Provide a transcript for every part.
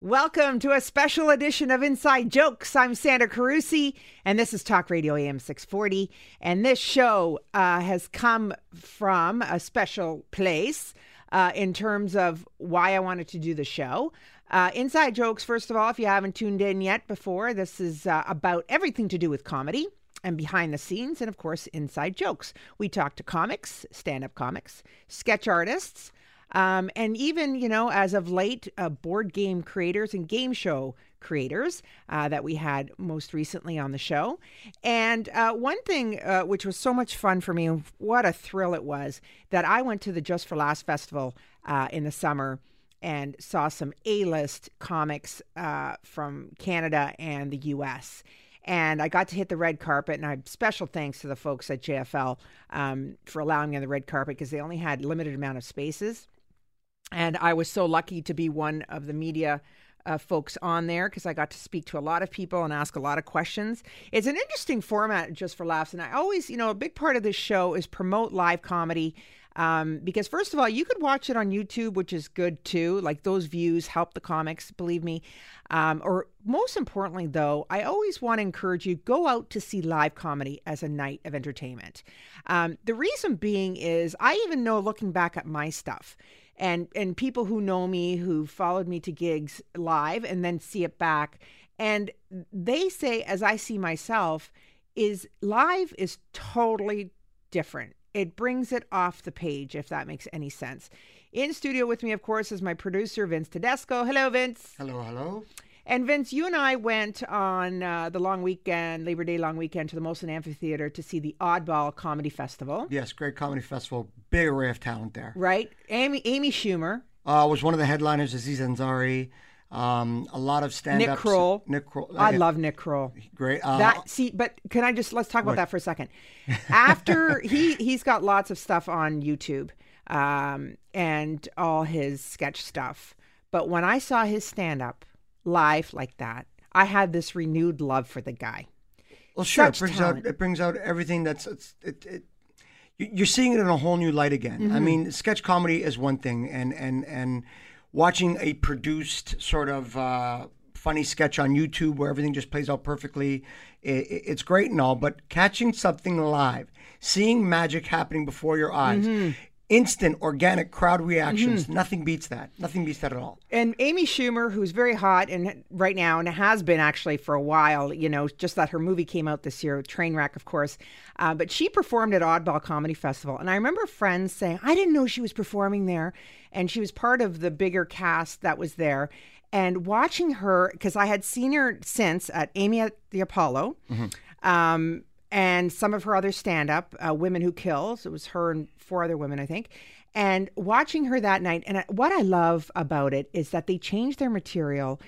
Welcome to a special edition of Inside Jokes. I'm Sandra Carusi, and this is Talk Radio AM 640. And this show uh, has come from a special place uh, in terms of why I wanted to do the show. Uh, Inside Jokes, first of all, if you haven't tuned in yet before, this is uh, about everything to do with comedy and behind the scenes, and of course, inside jokes. We talk to comics, stand up comics, sketch artists, um, and even, you know, as of late, uh, board game creators and game show creators uh, that we had most recently on the show. And uh, one thing uh, which was so much fun for me, what a thrill it was, that I went to the Just for Laughs Festival uh, in the summer and saw some A list comics uh, from Canada and the US and I got to hit the red carpet. And I special thanks to the folks at JFL um, for allowing me on the red carpet because they only had limited amount of spaces. And I was so lucky to be one of the media uh, folks on there because I got to speak to a lot of people and ask a lot of questions. It's an interesting format just for laughs. And I always, you know, a big part of this show is promote live comedy. Um, because first of all, you could watch it on YouTube, which is good too. Like those views help the comics, believe me. Um, or most importantly, though, I always want to encourage you go out to see live comedy as a night of entertainment. Um, the reason being is I even know looking back at my stuff and and people who know me who followed me to gigs live and then see it back. And they say as i see myself is live is totally different. It brings it off the page if that makes any sense. In studio with me of course is my producer vince tedesco. Hello vince. Hello hello and Vince, you and I went on uh, the long weekend, Labor Day long weekend, to the Molson Amphitheater to see the Oddball Comedy Festival. Yes, great comedy festival. Big array of talent there. Right. Amy Amy Schumer uh, was one of the headliners. Aziz Ansari. Um, a lot of stand Nick Kroll. Nick Kroll. I love Nick Kroll. Great. Uh, that see, but can I just let's talk about that for a second? After he he's got lots of stuff on YouTube, um, and all his sketch stuff. But when I saw his stand up, live like that, I had this renewed love for the guy. Well, sure, Such it brings talent. out it brings out everything that's it's, it, it you're seeing it in a whole new light again. Mm-hmm. I mean, sketch comedy is one thing, and and and watching a produced sort of uh, funny sketch on YouTube where everything just plays out perfectly, it, it's great and all. But catching something live, seeing magic happening before your eyes, mm-hmm instant organic crowd reactions. Mm-hmm. Nothing beats that. Nothing beats that at all. And Amy Schumer, who's very hot and right now and has been actually for a while, you know, just that her movie came out this year, Trainwreck, of course. Uh, but she performed at Oddball Comedy Festival, and I remember friends saying, "I didn't know she was performing there," and she was part of the bigger cast that was there. And watching her, because I had seen her since at Amy at the Apollo. Mm-hmm. Um, and some of her other stand up, uh, Women Who Kills. It was her and four other women, I think. And watching her that night, and what I love about it is that they change their material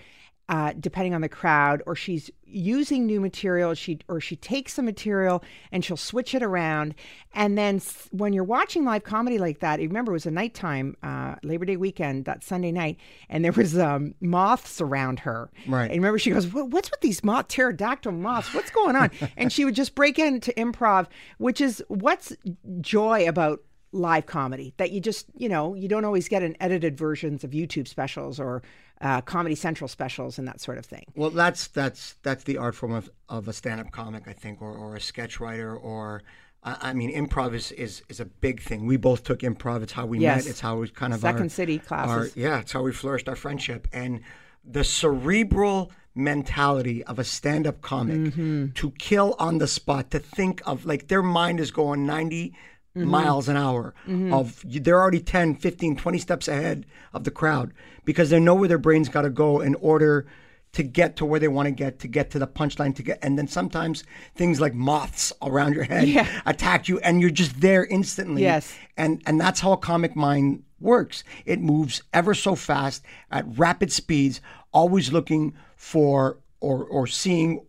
uh, depending on the crowd, or she's using new material. She or she takes some material and she'll switch it around. And then when you're watching live comedy like that, you remember it was a nighttime uh, Labor Day weekend that Sunday night, and there was um, moths around her. Right. And remember, she goes, "What's with these moth pterodactyl moths? What's going on?" and she would just break into improv, which is what's joy about live comedy that you just you know you don't always get in edited versions of YouTube specials or uh, Comedy Central specials and that sort of thing. Well, that's that's that's the art form of, of a stand-up comic, I think, or, or a sketch writer, or I mean, improv is, is is a big thing. We both took improv. It's how we yes. met. It's how we kind of second our, city classes. Our, yeah, it's how we flourished our friendship and the cerebral mentality of a stand-up comic mm-hmm. to kill on the spot to think of like their mind is going 90 mm-hmm. miles an hour mm-hmm. of they're already 10 15 20 steps ahead of the crowd because they know where their brains got to go in order to get to where they want to get to get to the punchline to get and then sometimes things like moths around your head yeah. attack you and you're just there instantly yes and and that's how a comic mind works it moves ever so fast at rapid speeds always looking for or or seeing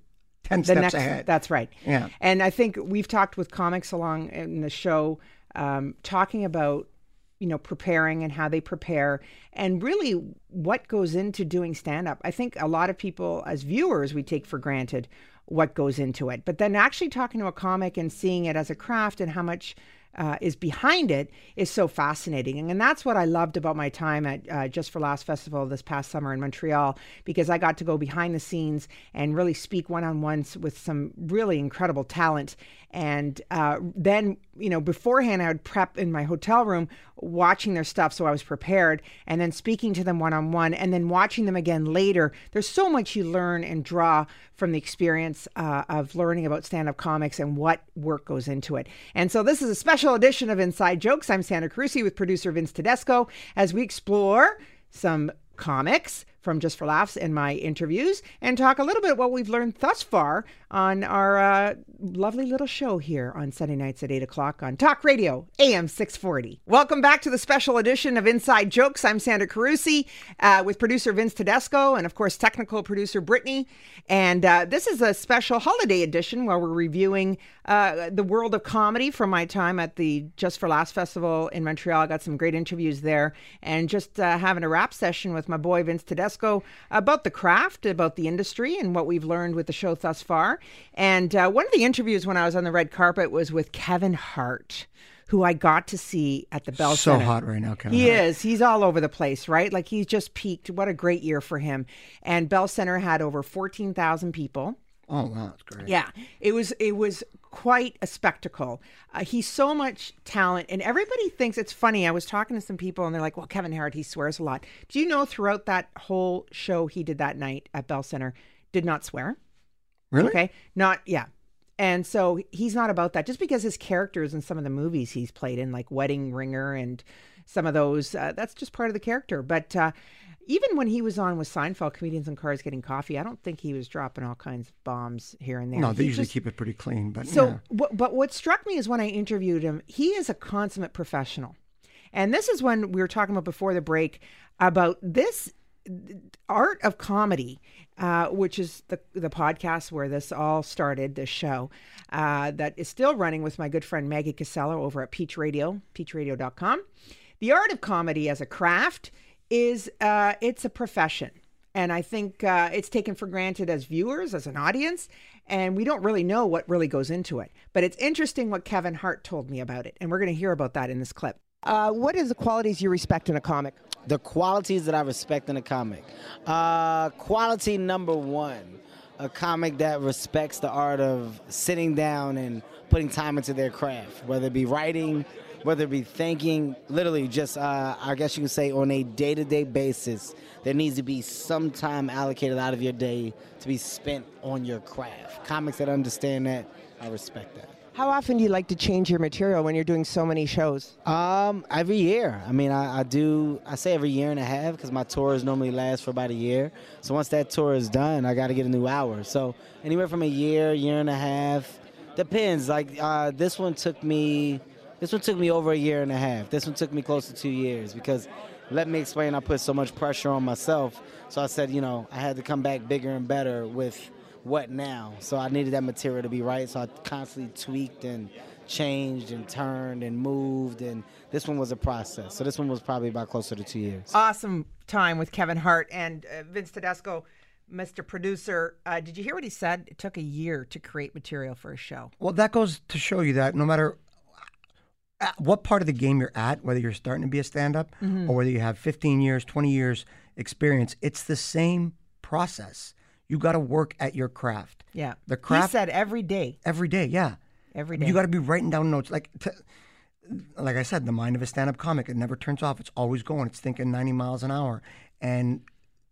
10 steps next, ahead. That's right. Yeah. And I think we've talked with comics along in the show, um, talking about, you know, preparing and how they prepare and really what goes into doing stand up. I think a lot of people, as viewers, we take for granted what goes into it. But then actually talking to a comic and seeing it as a craft and how much uh, is behind it is so fascinating. And and, that's what I loved about my time at uh, Just for Laughs Festival this past summer in Montreal, because I got to go behind the scenes and really speak one on ones with some really incredible talent. And uh, then, you know, beforehand, I would prep in my hotel room, watching their stuff so I was prepared, and then speaking to them one on one, and then watching them again later. There's so much you learn and draw from the experience uh, of learning about stand up comics and what work goes into it. And so, this is a special edition of Inside Jokes. I'm Sandra Carusi with producer Vince Tedesco as we explore some comics from Just for Laughs in my interviews and talk a little bit what we've learned thus far on our uh, lovely little show here on Sunday nights at 8 o'clock on Talk Radio AM 640. Welcome back to the special edition of Inside Jokes. I'm Sandra Carusi uh, with producer Vince Tedesco and, of course, technical producer Brittany. And uh, this is a special holiday edition where we're reviewing uh, the world of comedy from my time at the Just for Laughs Festival in Montreal. I got some great interviews there and just uh, having a rap session with my boy Vince Tedesco about the craft, about the industry, and what we've learned with the show thus far. And uh, one of the interviews when I was on the red carpet was with Kevin Hart who I got to see at the Bell so Center. hot right now, Kevin. He Hart. is. He's all over the place, right? Like he's just peaked. What a great year for him. And Bell Center had over 14,000 people. Oh wow, that's great. Yeah, it was it was quite a spectacle. Uh, he's so much talent, and everybody thinks it's funny. I was talking to some people, and they're like, "Well, Kevin Hart, he swears a lot." Do you know throughout that whole show he did that night at Bell Center, did not swear? Really? Okay, not yeah. And so he's not about that. Just because his characters in some of the movies he's played in, like Wedding Ringer and some of those, uh, that's just part of the character. But uh, even when he was on with Seinfeld, comedians in cars getting coffee, I don't think he was dropping all kinds of bombs here and there. No, they He usually just- keep it pretty clean, but so, yeah. wh- but what struck me is when I interviewed him, he is a consummate professional. And this is when we were talking about before the break about this art of comedy, uh, which is the the podcast where this all started, this show uh, that is still running with my good friend Maggie Casello over at Peach Radio, peachradio.com. The art of comedy as a craft is uh, it's a profession. And I think uh, it's taken for granted as viewers, as an audience, and we don't really know what really goes into it. But it's interesting what Kevin Hart told me about it, and we're going to hear about that in this clip. Uh, what is the qualities you respect in a comic? the qualities that I respect in a comic. Uh, quality number one, a comic that respects the art of sitting down and putting time into their craft, whether it be writing, whether it be thanking, literally just, uh, I guess you can say, on a day to day basis, there needs to be some time allocated out of your day to be spent on your craft. Comics that understand that, I respect that. How often do you like to change your material when you're doing so many shows? Um, every year. I mean, I, I do. I say every year and a half because my tours normally last for about a year. So once that tour is done, I got to get a new hour. So anywhere from a year, year and a half, depends. Like uh, this one took me. This one took me over a year and a half. This one took me close to two years because, let me explain. I put so much pressure on myself. So I said, you know, I had to come back bigger and better with what now. So I needed that material to be right. So I constantly tweaked and changed and turned and moved. And this one was a process. So this one was probably about closer to two years. Awesome time with Kevin Hart and uh, Vince Tedesco, Mr. Producer. Uh, did you hear what he said? It took a year to create material for a show. Well, that goes to show you that no matter at what part of the game you're at, whether you're starting to be a stand up Mm-hmm. or whether you have 15 years, 20 years experience, it's the same process. You got to work at your craft. Yeah. The craft He said every day. every day, yeah. Every day. You got to be writing down notes. Like, t- like I said, the mind of a stand-up comic it never turns off. It's always going. It's thinking 90 miles an hour, and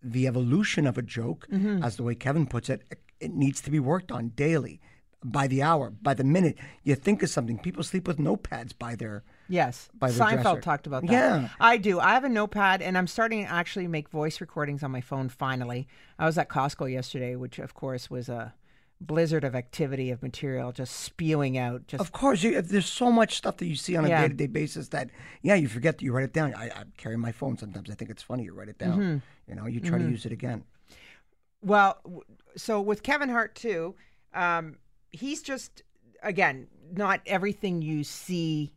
the evolution of a joke, Mm-hmm. as the way Kevin puts it, it needs to be worked on daily, by the hour, by the minute. You think of something. People sleep with notepads by their. Yes. by the Seinfeld dresser. talked about that. Yeah. I do. I have a notepad and I'm starting to actually make voice recordings on my phone finally. I was at Costco yesterday, which of course was a blizzard of activity of material just spewing out just Of course, you, there's so much stuff that you see on a Yeah. day-to-day basis that, yeah, you forget that you write it down. I, I carry my phone sometimes. I think it's funny. You write it down. Mm-hmm. You know, you try to use it again. Well, so with Kevin Hart too, um, he's just again not everything you see.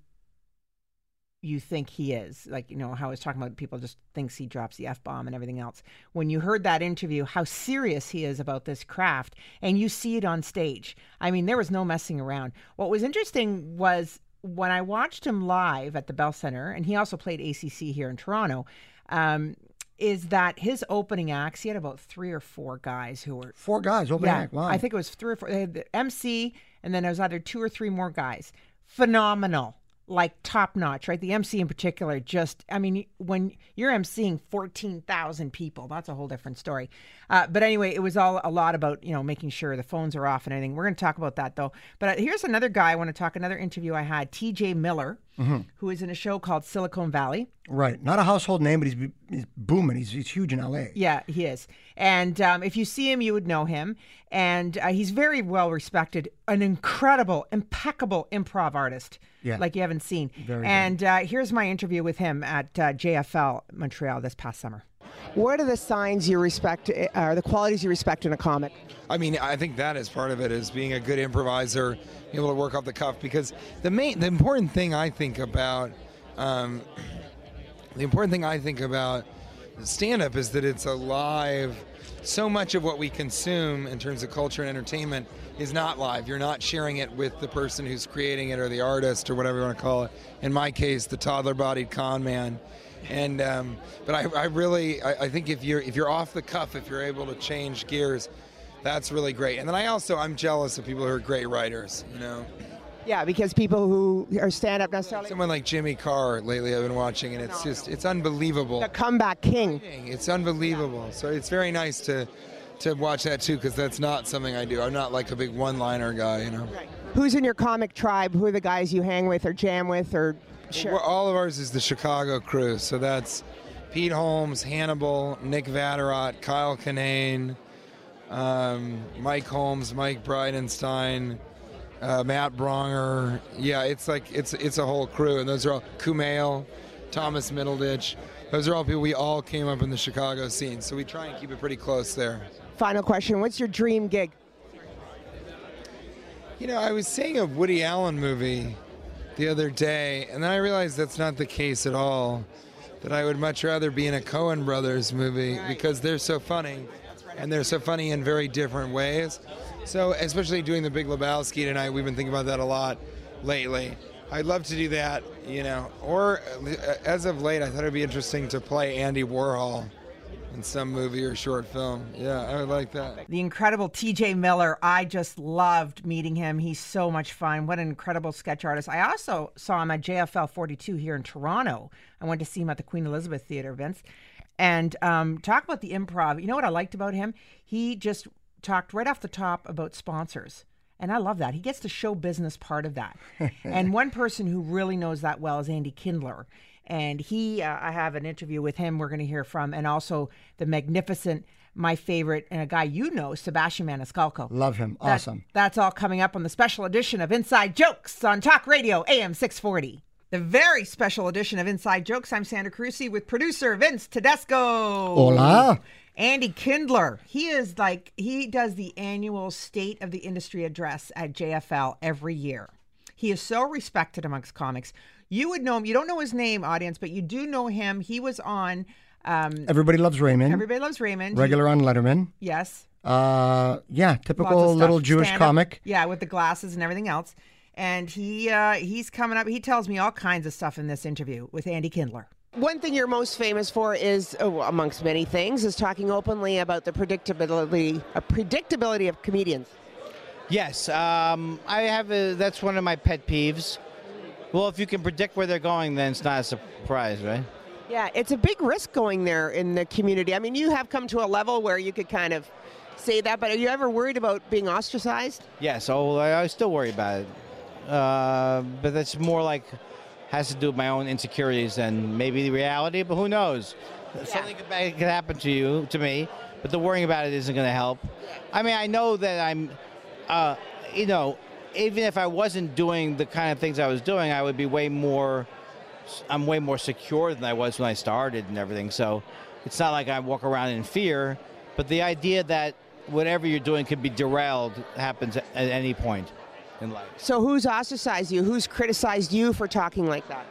You think he is like you know how I was talking about people just thinks he drops the f bomb and everything else. When you heard that interview, how serious he is about this craft, and you see it on stage. I mean, there was no messing around. What was interesting was when I watched him live at the Bell Center, and he also played ACC here in Toronto, um, is that his opening acts, he had about three or four guys who were. Four guys, open Yeah, act. Wow. I think it was three or four. They had the MC, and then there was either two or three more guys. Phenomenal. Like top notch, right? The MC in particular, just, I mean, when you're emceeing 14,000 people, that's a whole different story. Uh, but anyway, it was all a lot about, you know, making sure the phones are off and everything. We're going to talk about that though. But uh, here's another guy I want to talk, another interview I had, TJ Miller, who is in a show called Silicon Valley. right. Not a household name, but he's, he's booming. He's, he's huge in LA. Yeah, he is. And um, if you see him, you would know him. And uh, he's very well respected, an incredible, impeccable improv artist, Yeah. like you haven't seen. Very and uh, here's my interview with him at uh, JFL Montreal this past summer. What are the signs you respect, uh, or the qualities you respect in a comic? I mean, I think that is part of it is being a good improviser, able to work off the cuff. Because the main, the important thing I think about, um, the important thing I think about stand-up is that it's alive. So much of what we consume in terms of culture and entertainment is not live. You're not sharing it with the person who's creating it or the artist or whatever you want to call it. In my case, the toddler-bodied con man. And um, but I, I really I, I think if you're if you're off the cuff, if you're able to change gears, that's really great. And then I also I'm jealous of people who are great writers. You know, Yeah, because people who are stand up necessarily. someone like Jimmy Carr lately I've been watching, and it's just it's unbelievable. the comeback king. It's unbelievable. So it's very nice to to watch that too, because that's not something I do. I'm not like a big one-liner guy. You know, Who's in your comic tribe? Who are the guys you hang with or jam with or Well, all of ours is the Chicago crew. So that's Pete Holmes, Hannibal, Nick Vatterott, Kyle Kinane, um, Mike Holmes, Mike Bridenstine, uh, Matt Braunger. Yeah, it's like it's it's a whole crew, and those are all Kumail, Thomas Middleditch. Those are all people we all came up in the Chicago scene. So we try and keep it pretty close there. Final question: What's your dream gig? You know, I was seeing a Woody Allen movie the other day, and then I realized that's not the case at all. That I would much rather be in a Coen Brothers movie because they're so funny, and they're so funny in very different ways. So, especially doing the Big Lebowski tonight, we've been thinking about that a lot lately. I'd love to do that, you know. Or, uh, as of late, I thought it'd be interesting to play Andy Warhol in some movie or short film. Yeah, I would like that. The incredible TJ Miller. I just loved meeting him. He's so much fun. What an incredible sketch artist. I also saw him at JFL 42 here in Toronto. I went to see him at the Queen Elizabeth Theatre, Vince. And um, talk about the improv. You know what I liked about him? He just talked right off the top about sponsors. And I love that. He gets the show business part of that. and one person who really knows that well is Andy Kindler. And he, uh, I have an interview with him we're going to hear from, and also the magnificent, my favorite, and a guy you know, Sebastian Maniscalco. Love him. That- Awesome. that's all coming up on the special edition of Inside Jokes on Talk Radio AM 640. The very special edition of Inside Jokes. I'm Sandra Carusi with producer Vince Tedesco. Hola. Andy Kindler. He is like, he does the annual State of the Industry address at JFL every year. He is so respected amongst comics. You would know him. You don't know his name, audience, but you do know him. He was on um, Everybody loves Raymond. Everybody Loves Raymond. Regular on Letterman. Yes. Uh, yeah, typical little Jewish Stand-up. comic. Yeah, with the glasses and everything else. And he uh, he's coming up. He tells me all kinds of stuff in this interview with Andy Kindler. One thing you're most famous for is, oh, amongst many things, is talking openly about the predictability, uh, predictability of comedians. Yes, um, I have. A, that's one of my pet peeves. Well, if you can predict where they're going, then it's not a surprise, right? Yeah, it's a big risk going there in the community. I mean, you have come to a level where you could kind of say that, but are you ever worried about being ostracized? Yes. Oh, I, I still worry about it, uh, but that's more like has to do with my own insecurities than maybe the reality. But who knows? Something could, could happen to you, to me, but the worrying about it isn't going to help. I mean, I know that I'm, uh, you know, even if I wasn't doing the kind of things I was doing, I would be way more. I'm way more secure than I was when I started and everything. So it's not like I walk around in fear, but the idea that whatever you're doing could be derailed happens at any point in life. So who's ostracized you? Who's criticized you for talking like that?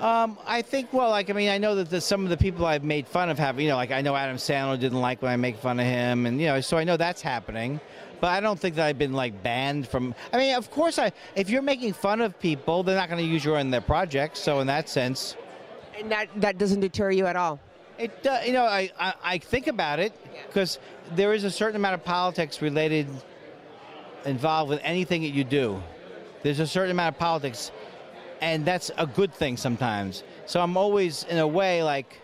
Um, I think, well, like, I mean, I know that the, some of the people I've made fun of have, you know, like, I know Adam Sandler didn't like when I make fun of him, and, you know, so I know that's happening. But I don't think that I've been, like, banned from. I mean, of course, I if you're making fun of people, they're not going to use you in their projects. So, in that sense, And that, that doesn't deter you at all. it, uh, you know, I, I, I think about it because there is a certain amount of politics related, involved with anything that you do. There's a certain amount of politics, and that's a good thing sometimes. So I'm always, in a way, like,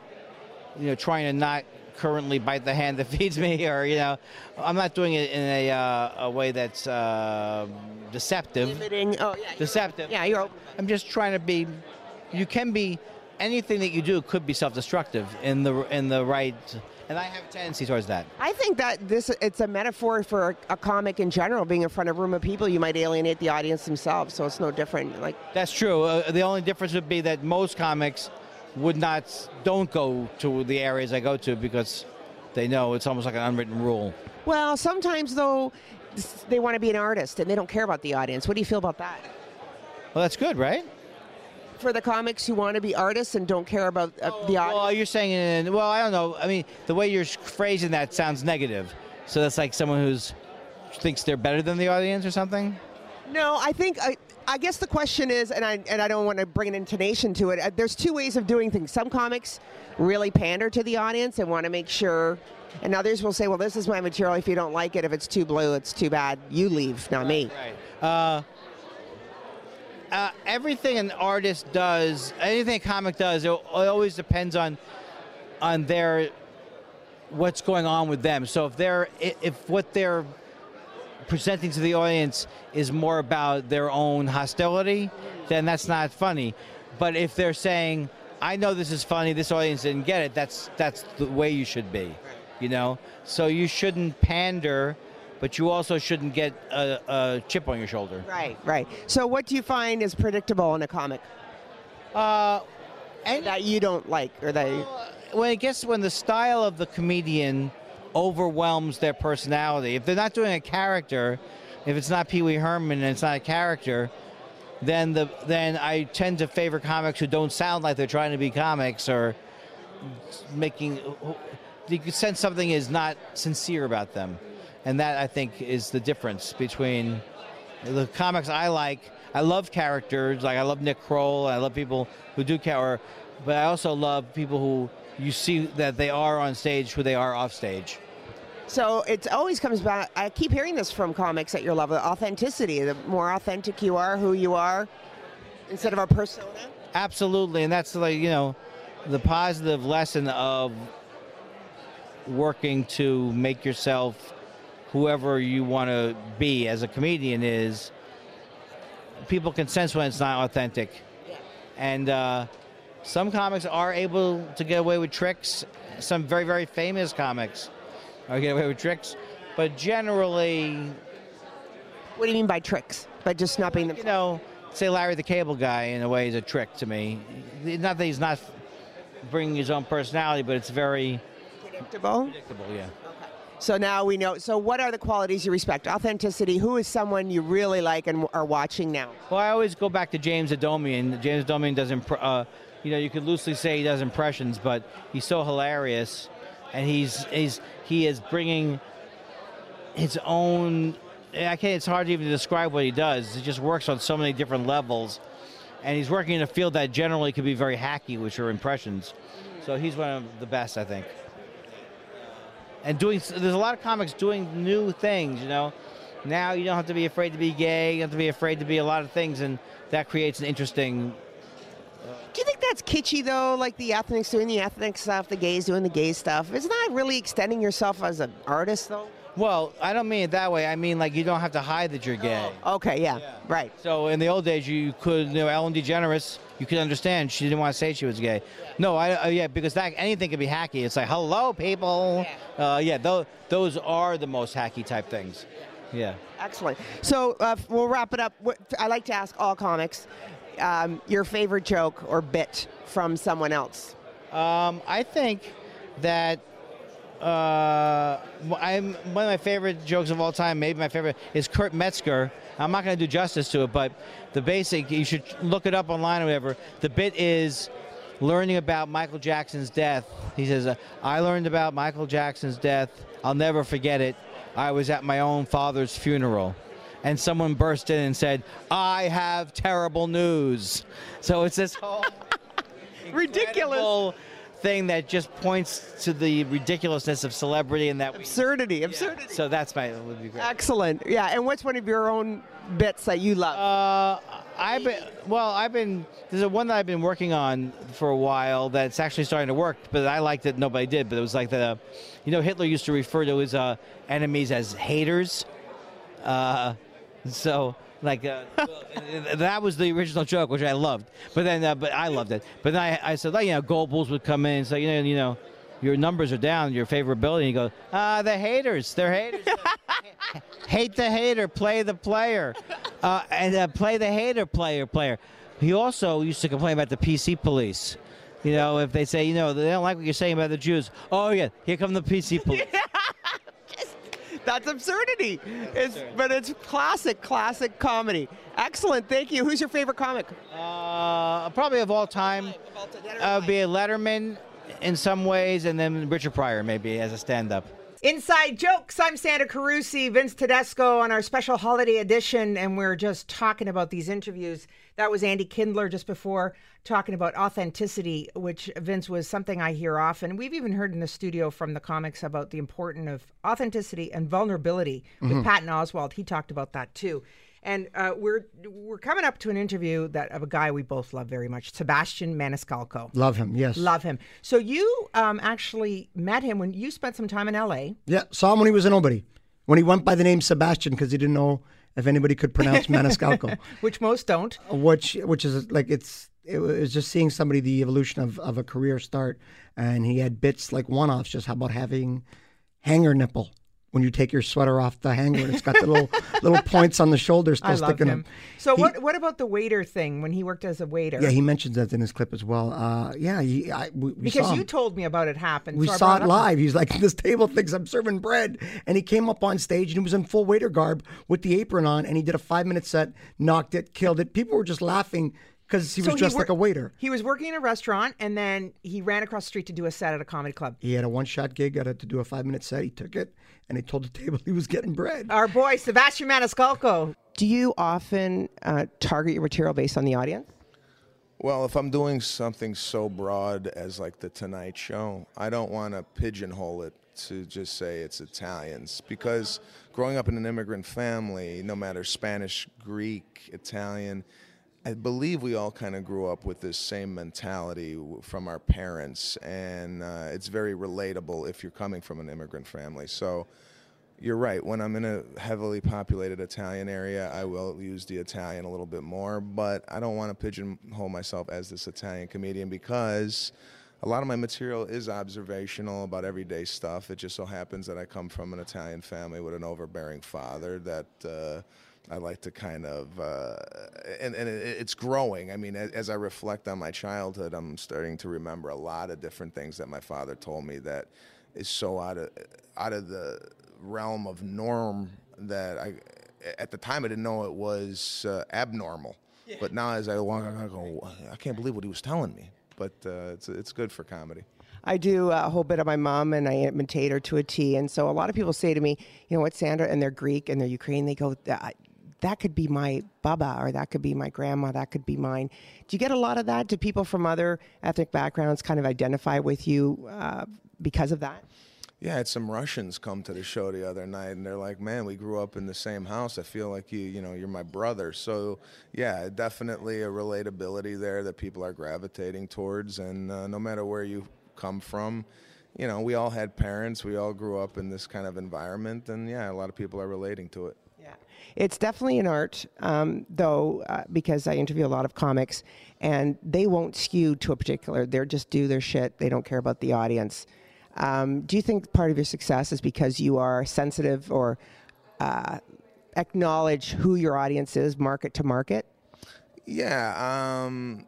you know, trying to not currently bite the hand that feeds me, or you know, I'm not doing it in a, uh, a way that's uh, deceptive. Limiting. Oh, yeah. Deceptive. Yeah, you're. I'm just trying to be. You can be. Anything that you do could be self-destructive in the in the right, and I have a tendency towards that. I think that this it's a metaphor for a, a comic in general. Being in front of a room of people, you might alienate the audience themselves, so it's no different. Like, That's true. Uh, the only difference would be that most comics would not don't go to the areas I go to because they know it's almost like an unwritten rule. well, sometimes though, they want to be an artist and they don't care about the audience. What do you feel about that? Well, that's good, right? For the comics who want to be artists and don't care about uh, the audience. Well, you're saying, uh, well, I don't know. I mean, the way you're phrasing that sounds negative. So that's like someone who's thinks they're better than the audience or something. No, I think I, I guess the question is, and I and I don't want to bring an intonation to it. uh, There's two ways of doing things. Some comics really pander to the audience and want to make sure, and others will say, "Well, this is my material. If you don't like it, if it's too blue, it's too bad. You leave, not me." Right. Uh, uh, everything an artist does, anything a comic does, it, it always depends on on their what's going on with them. So if they're if what they're presenting to the audience is more about their own hostility, then that's not funny. But if they're saying, "I know this is funny, this audience didn't get it," that's that's the way you should be, you know. So you shouldn't pander, but you also shouldn't get a, a chip on your shoulder. Right, right. So, what do you find is predictable in a comic Uh, and that you don't like, or that? You, when I guess when the style of the comedian overwhelms their personality. If they're not doing a character, if it's not Pee Wee Herman and it's not a character, then the then I tend to favor comics who don't sound like they're trying to be comics or making. You can sense something is not sincere about them, and that I think is the difference between the comics I like. I love characters, like I love Nick Kroll. I love people who do character, but I also love people who you see that they are on stage who they are off stage. So it always comes back. I keep hearing this from comics at your level: authenticity. The more authentic you are, who you are, instead of a persona. Absolutely, and that's like you know, the positive lesson of working to make yourself whoever you want to be as a comedian is people can sense when it's not authentic, and uh, some comics are able to get away with tricks. Some very very famous comics are get away with tricks, but generally What do you mean by tricks? By just not being the. you know, say Larry the Cable Guy in a way is a trick to me. Not that he's not bringing his own personality, but it's very predictable. predictable. Yeah. So now we know. So what are the qualities you respect? Authenticity. Who is someone you really like and are watching now? Well, I always go back to James Adomian. James Adomian does, imp- uh, you know, you could loosely say he does impressions, but he's so hilarious, and he's he's he is bringing his own. I can't. It's hard to even describe what he does. It just works on so many different levels, and he's working in a field that generally could be very hacky, which are impressions. So he's one of the best, I think. And doing, there's a lot of comics doing new things. You know, now you don't have to be afraid to be gay. You don't have to be afraid to be a lot of things, and that creates an interesting. That's kitschy though? Like the ethnics doing the ethnic stuff, the gays doing the gay stuff. Isn't that really extending yourself as an artist though? Well, I don't mean it that way. I mean like you don't have to hide that you're gay. Okay, yeah, right. So in the old days, you could, you know, Ellen DeGeneres, you could understand she didn't want to say she was gay. No, I, uh, yeah, because that anything could be hacky. It's like, hello, people. Uh, yeah, those, those are the most hacky type things. Yeah. Excellent. So uh, we'll wrap it up. I like to ask all comics um, your favorite joke or bit from someone else. Um, I think that uh, I'm one of my favorite jokes of all time. Maybe my favorite is Kurt Metzger. I'm not going to do justice to it, but the basic you should look it up online or whatever. The bit is learning about Michael Jackson's death. He says, uh, "I learned about Michael Jackson's death. I'll never forget it. I was at my own father's funeral." And someone burst in and said, "I have terrible news." So it's this whole Ridiculous. thing that just points to the ridiculousness of celebrity and that we. Absurdity, absurdity. So that's my would be great. Excellent. Yeah, and what's one of your own bits that you love? Uh, I've been well. I've been there's a one that I've been working on for a while that's actually starting to work, but I liked it. Nobody did, but it was like the, you know, Hitler used to refer to his uh, enemies as haters. Uh, so like uh, that was the original joke, which I loved. But then, uh, but I loved it. But then I, I said, like, you know, Goebbels would come in and say, you know, you know, your numbers are down, your favorability. And you go, ah, the haters, they're haters. Hate the hater, play the player, uh, and uh, play the hater, player, player. He also used to complain about the PC police. You know, if they say, you know, they don't like what you're saying about the Jews. Oh yeah, here come the PC police. That's absurdity. It's, but it's classic, classic comedy. Excellent. Thank you. Who's your favorite comic? Uh, probably of all time, uh, would be a Letterman in some ways, and then Richard Pryor maybe as a stand-up. Inside Jokes. I'm Sandra Carusi, Vince Tedesco on our special holiday edition, and we're just talking about these interviews. That was Andy Kindler just before talking about authenticity, which Vince was something I hear often. We've even heard in the studio from the comics about the importance of authenticity and vulnerability with Patton Oswalt. He talked about that too. And uh, we're we're coming up to an interview that of a guy we both love very much, Sebastian Maniscalco. Love him. Yes. Love him. So you um, actually met him when you spent some time in L.A. Yeah. Saw him when he was a nobody. When he went by the name Sebastian because he didn't know if anybody could pronounce Maniscalco. which most don't. which which is like it's it was just seeing somebody the evolution of, of a career start and he had bits like one-offs just how about having hanger nipple when you take your sweater off the hanger and it's got the little little points on the shoulder still I love sticking him. up. So He- what what about the waiter thing when he worked as a waiter? yeah he mentions that in his clip as well uh yeah he, I, we, we because you told me about it happened. we so saw it up- live. He's like, this table thinks I'm serving bread. And he came up on stage and he was in full waiter garb with the apron on and he did a five minute set, knocked it, killed it. People were just laughing because he was So dressed wor- like a waiter. He was working in a restaurant and then he ran across the street to do a set at a comedy club. He had a one shot gig, got to do a five minute set. He took it and he told the table he was getting bread. Our boy Sebastian Maniscalco. Do you often uh, target your material based on the audience? Well, if I'm doing something so broad as like the Tonight Show, I don't want to pigeonhole it to just say it's Italians because growing up in an immigrant family, no matter Spanish, Greek, Italian, I believe we all kind of grew up with this same mentality from our parents, and uh, it's very relatable if you're coming from an immigrant family. So you're right. When I'm in a heavily populated Italian area, I will use the Italian a little bit more, but I don't want to pigeonhole myself as this Italian comedian because a lot of my material is observational about everyday stuff. It just so happens that I come from an Italian family with an overbearing father that. Uh, I like to kind of, uh, and, and it, it's growing. I mean, as, as I reflect on my childhood, I'm starting to remember a lot of different things that my father told me that is so out of out of the realm of norm that I, at the time, I didn't know it was uh, abnormal. But now, as I walk, I go, I can't believe what he was telling me. But uh, it's it's good for comedy. I do a whole bit of my mom and I imitate her to a T. And so a lot of people say to me, you know what, Sandra, and they're Greek and they're Ukrainian, they go, that, could be my baba or that could be my grandma, that could be mine. Do you get a lot of that? Do people from other ethnic backgrounds kind of identify with you uh, because of that? Yeah, I had some Russians come to the show the other night, and they're like, "Man, we grew up in the same house. I feel like you, you know, you're my brother." So, yeah, definitely a relatability there that people are gravitating towards, and uh, no matter where you come from, you know, we all had parents, we all grew up in this kind of environment, and yeah, a lot of people are relating to it. Yeah, it's definitely an art, um, though, uh, because I interview a lot of comics, and they won't skew to a particular. They're just do their shit. They don't care about the audience. Um, do you think part of your success is because you are sensitive or uh, acknowledge who your audience is, market to market? Yeah, um,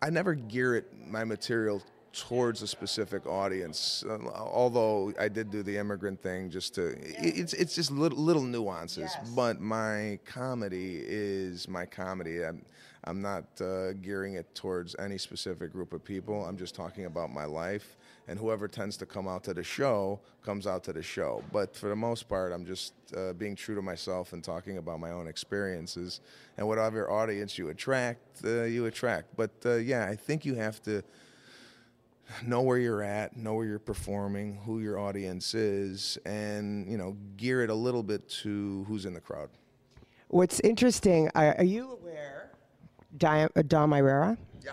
I never gear it my material towards a specific audience. Uh, although I did do the immigrant thing, just to it's it's just little little nuances. But my comedy is my comedy. I'm, I'm not uh, gearing it towards any specific group of people. I'm just talking about my life, and whoever tends to come out to the show comes out to the show. But for the most part, I'm just uh, being true to myself and talking about my own experiences. And whatever audience you attract, uh, you attract. But uh, yeah, I think you have to know where you're at, know where you're performing, who your audience is, and you know, gear it a little bit to who's in the crowd. What's interesting, are, are you aware, uh, Dom Irrera? Yeah.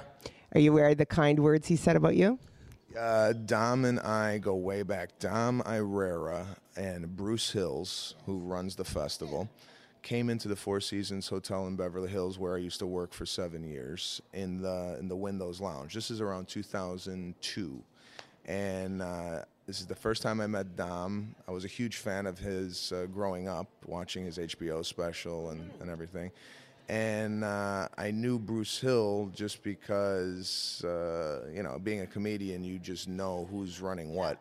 Are you aware of the kind words he said about you? Uh, Dom and I go way back. Dom Irrera and Bruce Hills, who runs the festival, came into the Four Seasons Hotel in Beverly Hills, where I used to work for seven years, in the in the Windows Lounge. This is around 2002, and uh, this is the first time I met Dom. I was a huge fan of his uh, growing up, watching his HBO special and, and everything. And uh, I knew Bruce Hill just because, uh, you know, being a comedian, you just know who's running what.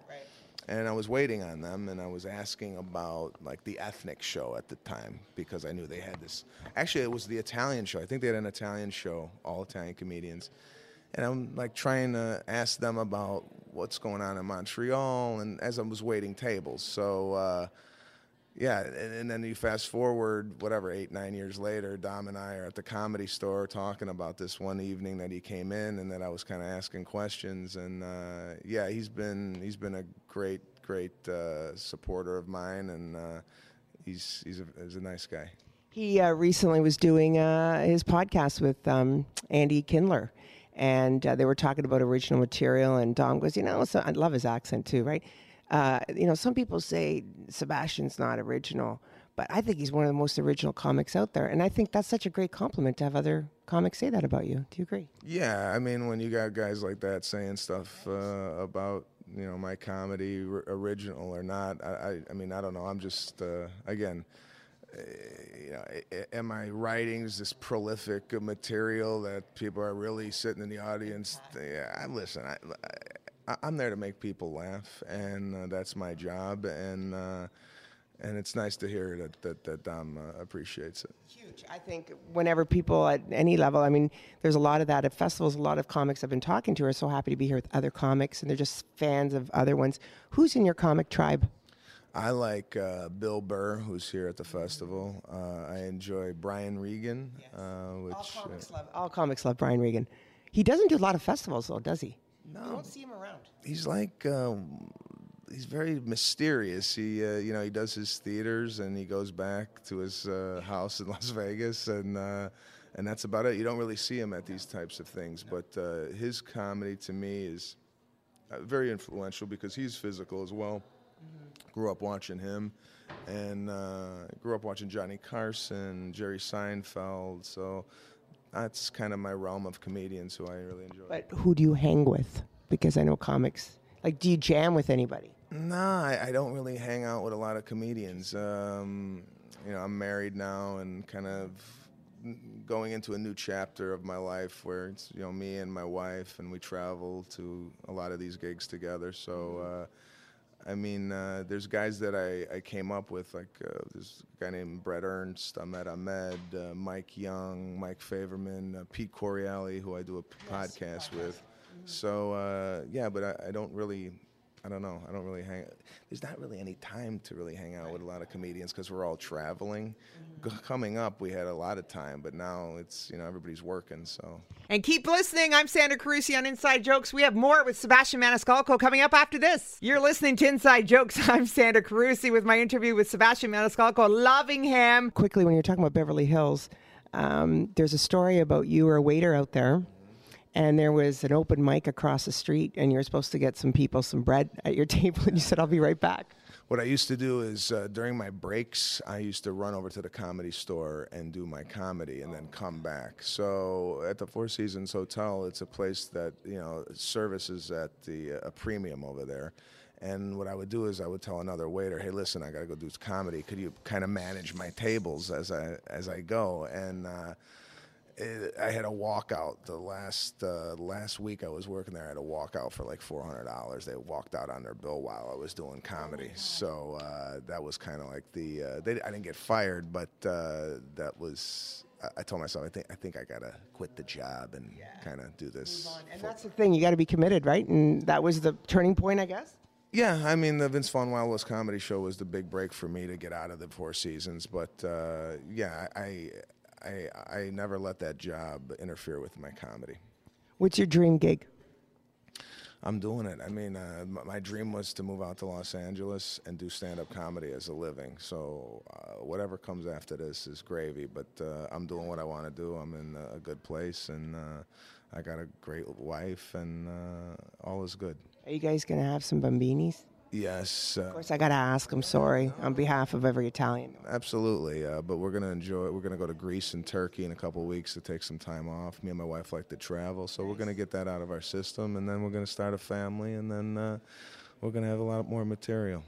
And I was waiting on them, and I was asking about like the ethnic show at the time because I knew they had this. Actually, it was the Italian show. I think they had an Italian show, all Italian comedians. And I'm like trying to ask them about what's going on in Montreal, and as I was waiting tables. So, uh, yeah, and, and then you fast forward, whatever, eight, nine years later, Dom and I are at the comedy store talking about this one evening that he came in and that I was kind of asking questions. And uh, yeah, he's been he's been a great, great uh, supporter of mine, and uh, he's he's a, he's a nice guy. He uh, recently was doing uh, his podcast with um, Andy Kindler, and uh, they were talking about original material. And Dom goes, you know, so I love his accent too, right? Uh, you know, some people say Sebastian's not original, but I think he's one of the most original comics out there. And I think that's such a great compliment to have other comics say that about you. Do you agree? Yeah, I mean, when you got guys like that saying stuff uh, about you know my comedy, r- original or not, I, I, I mean, I don't know. I'm just uh, again, uh, you know, a- a- am I writing this prolific material that people are really sitting in the audience? Yeah, I listen. I, I'm there to make people laugh, and uh, that's my job. And uh, and it's nice to hear that that, that Dom uh, appreciates it. Huge. I think whenever people at any level, I mean, there's a lot of that at festivals. A lot of comics I've been talking to are so happy to be here with other comics, and they're just fans of other ones. Who's in your comic tribe? I like uh, Bill Burr, who's here at the festival. Uh, I enjoy Brian Regan, uh, which All uh, comics, love, all comics love Brian Regan. He doesn't do a lot of festivals, though, does he? No. You don't see him around. he's like um, he's very mysterious. He uh, you know he does his theaters and he goes back to his uh, house in Las Vegas and. Uh, and that's about it. You don't really see him at these types of things, but uh, his comedy to me is uh, very influential because he's physical as well. Grew up watching him, and uh, grew up watching Johnny Carson, Jerry Seinfeld. So that's kind of my realm of comedians who I really enjoy. But who do you hang with? Because I know comics. Like, do you jam with anybody? Nah, I, I don't really hang out with a lot of comedians. Um, you know, I'm married now and kind of going into a new chapter of my life where it's you know me and my wife and we travel to a lot of these gigs together. So. Uh, I mean, uh, there's guys that I, I came up with, like uh, this guy named Brett Ernst, Ahmed Ahmed, uh, Mike Young, Mike Favorman, uh, Pete Correale, who I do a p- podcast with. So, uh, yeah, but I, I don't really, I don't know, I don't really hang, there's not really any time to really hang out with a lot of comedians because we're all traveling. G- coming up, we had a lot of time, but now it's, you know, everybody's working, so. And keep listening. I'm Sandra Carusi on Inside Jokes. We have more with Sebastian Maniscalco coming up after this. You're listening to Inside Jokes. I'm Sandra Carusi with my interview with Sebastian Maniscalco. Loving him. Quickly, when you're talking about Beverly Hills, um, there's a story about you were a waiter out there, and there was an open mic across the street, and you're supposed to get some people some bread at your table, and you said, I'll be right back. What I used to do is uh, during my breaks, I used to run over to the comedy store and do my comedy and then come back. So at the Four Seasons Hotel, it's a place that, you know, services at the uh, a premium over there. And what I would do is I would tell another waiter, "Hey, listen, I got to go do comedy. Could you kind of manage my tables as I as I go?" And uh, it, I had a walkout the last uh, last week I was working there. I had a walkout for like four hundred dollars. They walked out on their bill while I was doing comedy. so uh, that was kind of like the uh, they, I didn't get fired, but uh, that was. I- told myself I think I think I gotta quit the job and kind of do this. And that's the thing, you got to be committed, right? And that was the turning point, I guess. Yeah, I mean the Vince Vaughn Wild West comedy show was the big break for me to get out of the Four Seasons. But uh, yeah, I, I I never let that job interfere with my comedy. What's your dream gig? I'm doing it. I mean, uh, m- my dream was to move out to Los Angeles and do stand-up comedy as a living. So uh, whatever comes after this is gravy. But uh, I'm doing what I want to do. I'm in a good place, and uh, I got a great wife, and uh, all is good. Are you guys going to have some bambinis? Yes. Uh, Of course, I got to ask. I'm sorry on behalf of every Italian. Absolutely, uh, but we're gonna enjoy. We're gonna go to Greece and Turkey in a couple of weeks to take some time off. Me and my wife like to travel, so we're gonna get that out of our system, and then we're gonna start a family, and then uh, we're gonna have a lot more material.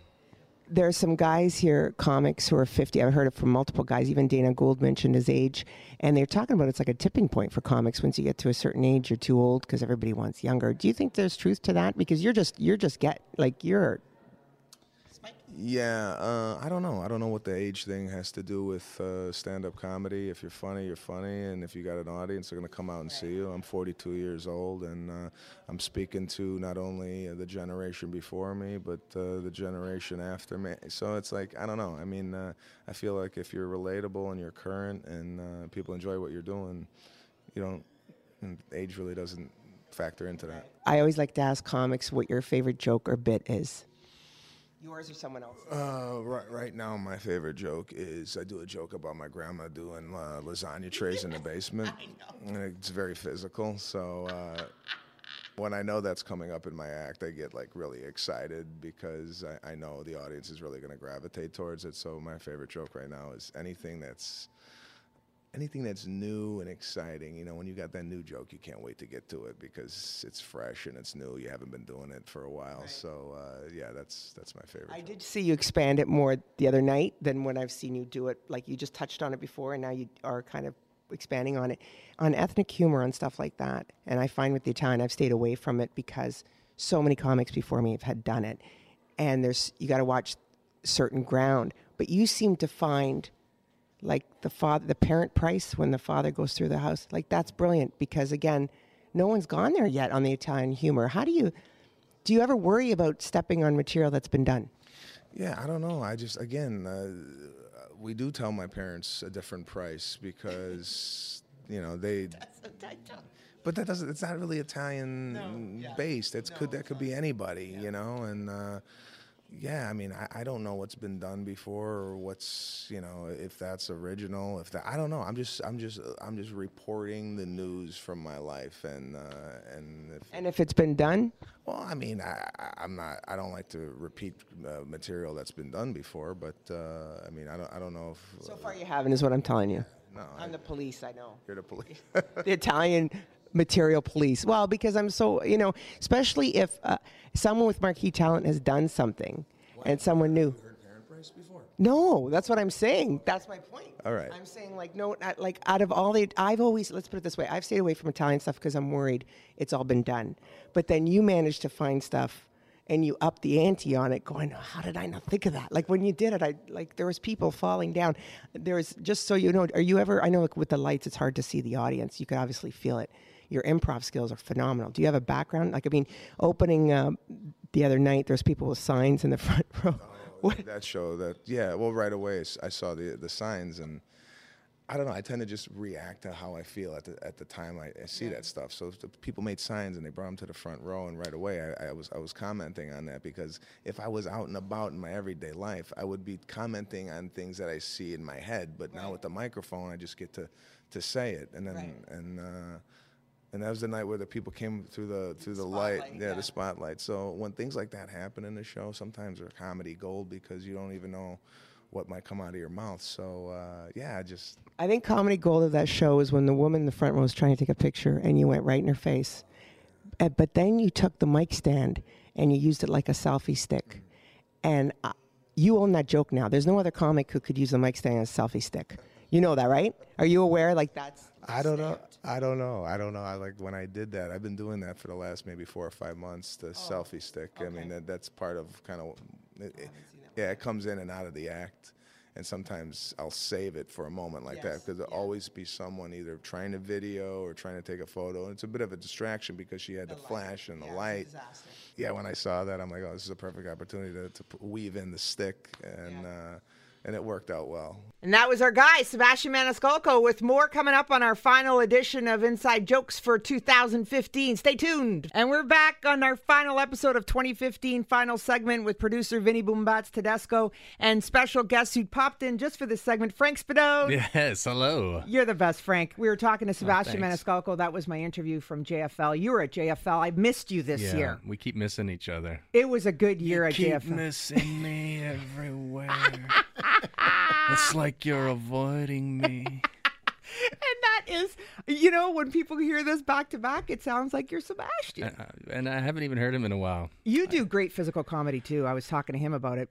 There are some guys here, comics who are 50. I've heard it from multiple guys. Even Dana Gould mentioned his age, and they're talking about it's like a tipping point for comics. Once you get to a certain age, you're too old because everybody wants younger. Do you think there's truth to that? Because you're just you're just get like you're Yeah, uh, I don't know. I don't know what the age thing has to do with uh, stand-up comedy. If you're funny, you're funny, and if you got an audience, they're gonna come out and see you. I'm 42 years old, and uh, I'm speaking to not only uh, the generation before me, but uh, the generation after me. So it's like I don't know. I mean, uh, I feel like if you're relatable and you're current, and uh, people enjoy what you're doing, you don't. And age really doesn't factor into that. I always like to ask comics what your favorite joke or bit is. Yours or someone else? Uh, right, right now, my favorite joke is I do a joke about my grandma doing uh, lasagna trays in the basement. And it's very physical. So uh, when I know that's coming up in my act, I get like really excited because I, I know the audience is really going to gravitate towards it. So my favorite joke right now is anything that's anything that's new and exciting. You know, when you got that new joke, you can't wait to get to it because it's fresh and it's new. You haven't been doing it for a while. So uh, yeah, that's that's my favorite. I joke. did see you expand it more the other night than when I've seen you do it. Like you just touched on it before, and now you are kind of expanding on it on ethnic humor and stuff like that. And I find with the Italian, I've stayed away from it because so many comics before me have had done it, and there's you got to watch certain ground. But you seem to find like the father, the parent price when the father goes through the house. Like that's brilliant because again, no one's gone there yet on the Italian humor. How do you? Do you ever worry about stepping on material that's been done? Yeah, I don't know. I just again, uh, we do tell my parents a different price because you know they. But that doesn't. It's not really Italian based. It's could that could be anybody, you know. And uh, yeah, I mean, I, I don't know what's been done before or what's you know if that's original. If that I don't know. I'm just I'm just I'm just reporting the news from my life and uh, and if, And if it's been done, well, I mean, I, I- I'm not. I don't like to repeat uh, material that's been done before, but uh, I mean, I don't. I don't know if so far you haven't, is what I'm telling you. no. I, I'm the police, I know. you're the police. the Italian material police. Well, because I'm so, you know, especially if uh, someone with marquee talent has done something and someone new. No, that's what I'm saying. That's my point. All right. I'm saying like no, not, like out of all the, I've always let's put it this way. I've stayed away from Italian stuff because I'm worried it's all been done. But then you managed to find stuff, and you up the ante on it, going, how did I not think of that? Like when you did it, I like there was people falling down. There was just so you know. Are you ever? I know like with the lights, it's hard to see the audience. You could obviously feel it. Your improv skills are phenomenal. Do you have a background? Like I mean, opening uh, the other night, there's people with signs in the front row. What? that show. That yeah. Well, right away I saw the the signs and. I don't know. I tend to just react to how I feel at the at the time I, I see that stuff. So the people made signs and they brought them to the front row, and right away I, I was I was commenting on that because if I was out and about in my everyday life, I would be commenting on things that I see in my head. But now with the microphone, I just get to to say it, and then and. Uh, and that was the night where the people came through the through the light, yeah, yeah. the spotlight. So when things like that happen in the show, sometimes they're comedy gold because you don't even know what might come out of your mouth. So uh, yeah, I just I think comedy gold of that show is when the woman in the front row was trying to take a picture and you went right in her face. Uh, but then you took the mic stand and you used it like a selfie stick. And uh, you own that joke now. There's no other comic who could use the mic stand as a selfie stick. You know that, right? Are you aware? Like that's. I don't know. I don't know. I don't know. I like when I did that. I've been doing that for the last maybe four or five months. The selfie stick. I mean, that, that's part of kind of. It, it- yeah, it comes in and out of the act, and sometimes I'll save it for a moment like that because there'll always be someone either trying to video or trying to take a photo. And it's a bit of a distraction because she had the, flash and the light. Yeah, when I saw that, I'm like, oh, this is a perfect opportunity to, to weave in the stick, and uh, and it worked out well. And that was our guy, Sebastian Maniscalco, with more coming up on our final edition of Inside Jokes for 2015. Stay tuned. And we're back on our final episode of 2015, final segment with producer Vinny Boombats Tedesco and special guest who popped in just for this segment, Frank Spadone. Yes, hello. You're the best, Frank. We were talking to oh, Sebastian thanks. Maniscalco. That was my interview from JFL. You were at JFL. I missed you this Yeah, year. we keep missing each other. It was a good year at keep JFL. missing me everywhere. it's like you're avoiding me. and that is, you know, when people hear this back to back, it sounds like you're Sebastian. Uh, and I haven't even heard him in a while. You do great physical comedy too. I was talking to him about it.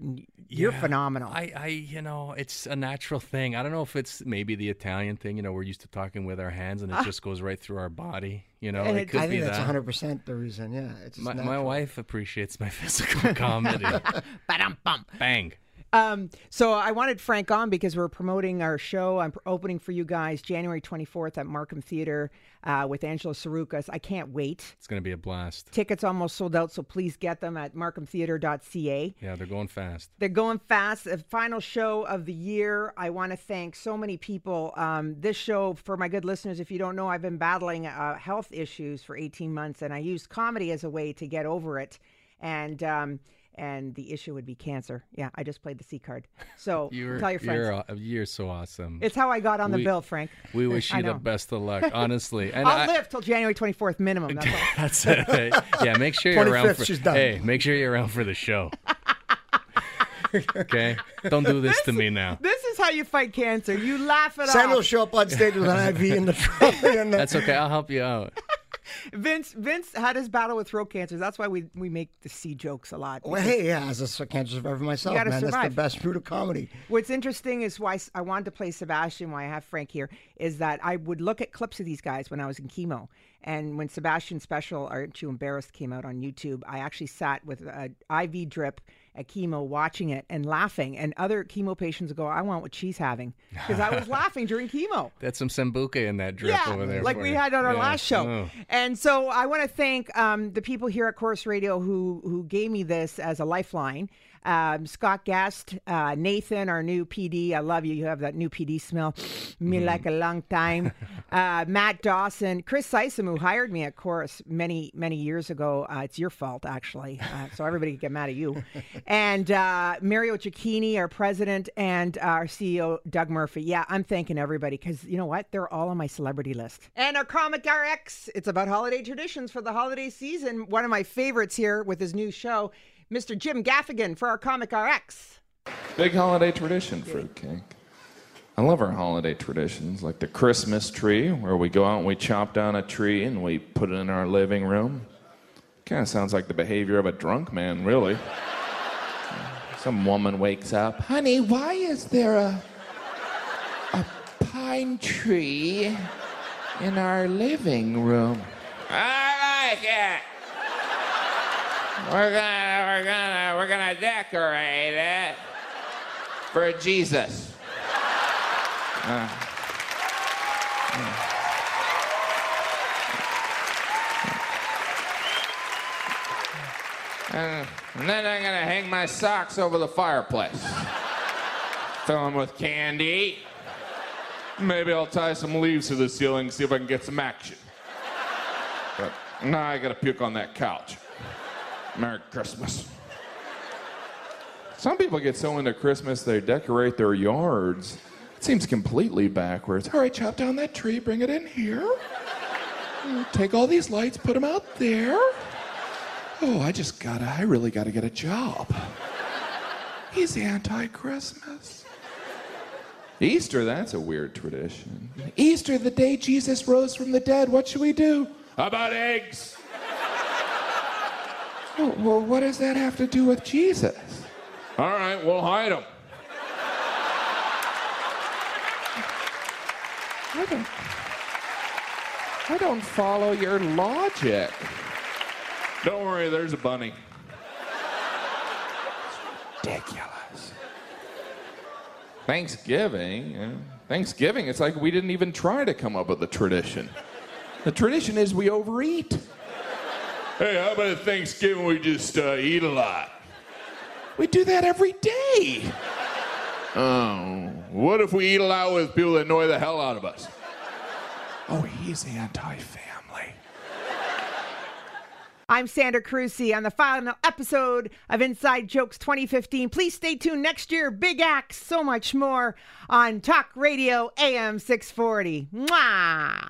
You're Yeah, phenomenal. I, I, you know, it's a natural thing. I don't know if it's maybe the Italian thing. You know, we're used to talking with our hands, and it just goes right through our body. You know, it it- could I be think that's that. 100 percent the reason. Yeah, My, my wife appreciates my physical comedy. Ba-dum-bum. Bang. Um, so I wanted Frank on because we're promoting our show. I'm opening for you guys January 24th at Markham Theater uh, with Angelo Tsarouchas. I can't wait. It's gonna be a blast. Tickets almost sold out, so please get them at markhamtheater.ca. Yeah, they're going fast. They're going fast. The final show of the year. I want to thank so many people. Um, this show, for my good listeners, if you don't know, I've been battling uh, health issues for 18 months, and I used comedy as a way to get over it. And um, and the issue would be cancer. Yeah, I just played the C card. So You're, tell your friends. You're, you're so awesome. it's how I got on the We- bill, Frank. we wish you the best of luck, honestly. And I'll I, live till January 24th minimum. That's. That's it. Hey, Yeah, make sure you're around for. she's done. Hey, make sure you're around for the show. okay, don't do this to me now. This is how you fight cancer. You laugh it Sand will off. show up on stage with an IV in the trunk. and the- That's okay. I'll help you out. Vince Vince had his battle with throat cancer. That's why we we make the C jokes a lot. Well, hey, yeah, as a cancer survivor myself, man, that's the best route of comedy. What's interesting is why I wanted to play Sebastian, why I have Frank here, is that I would look at clips of these guys when I was in chemo. And when Sebastian's special, Aren't You Embarrassed, came out on YouTube, I actually sat with an IV drip at chemo watching it and laughing. And other chemo patients go, I want what she's having. Because I was laughing during chemo. That's some sambuca in that drip over there. like we you. had on our Yeah. last show. Oh. And so I want to thank um, the people here at Corus Radio who who gave me this as a lifeline. Um, Scott Guest, uh, Nathan, our new PD. I love you. You have that new PD smell. Me Mm-hmm. like a long time. uh, Matt Dawson, Chris Sysom, who hired me at Corus many many years ago. Uh, it's your fault actually. Uh, so everybody can get mad at you. and uh, Mario Cicchini, our president, and our CEO Doug Murphy. Yeah, I'm thanking everybody because you know what? They're all on my celebrity list. And our comic RX. It's about holiday traditions for the holiday season. One of my favorites here with his new show, Mr. Jim Gaffigan for our comic RX. Big holiday tradition, fruitcake. I love our holiday traditions, like the Christmas tree, where we go out and we chop down a tree and we put it in our living room. Kind of sounds like the behavior of a drunk man, really. Some woman wakes up, honey, why is there a, a pine tree in our living room? I like it. We're gonna, we're gonna, we're gonna decorate it for Jesus. Uh, and then I'm gonna hang my socks over the fireplace. Fill them with candy. Maybe I'll tie some leaves to the ceiling, see if I can get some action. But now I gotta puke on that couch. Merry Christmas. Some people get so into Christmas they decorate their yards. It seems completely backwards. All right, chop down that tree, bring it in here. Take all these lights, put them out there. Oh, I just gotta, I really gotta get a job. He's anti Christmas. Easter, that's a weird tradition. Easter, the day Jesus rose from the dead, what should we do? How about eggs? Oh, well, what does that have to do with Jesus? All right, we'll hide him. I don't, I don't follow your logic. Don't worry, there's a bunny. Ridiculous. Thanksgiving, yeah. Thanksgiving, it's like we didn't even try to come up with a tradition. The tradition is we overeat. Hey, how about Thanksgiving we just uh, eat a lot? We do that every day. Oh, what if we eat a lot with people that annoy the hell out of us? Oh, he's anti-family. I'm Sandra Carusi on the final episode of Inside Jokes 2015. Please stay tuned next year. Big acts, so much more on Talk Radio AM 640. Mwah!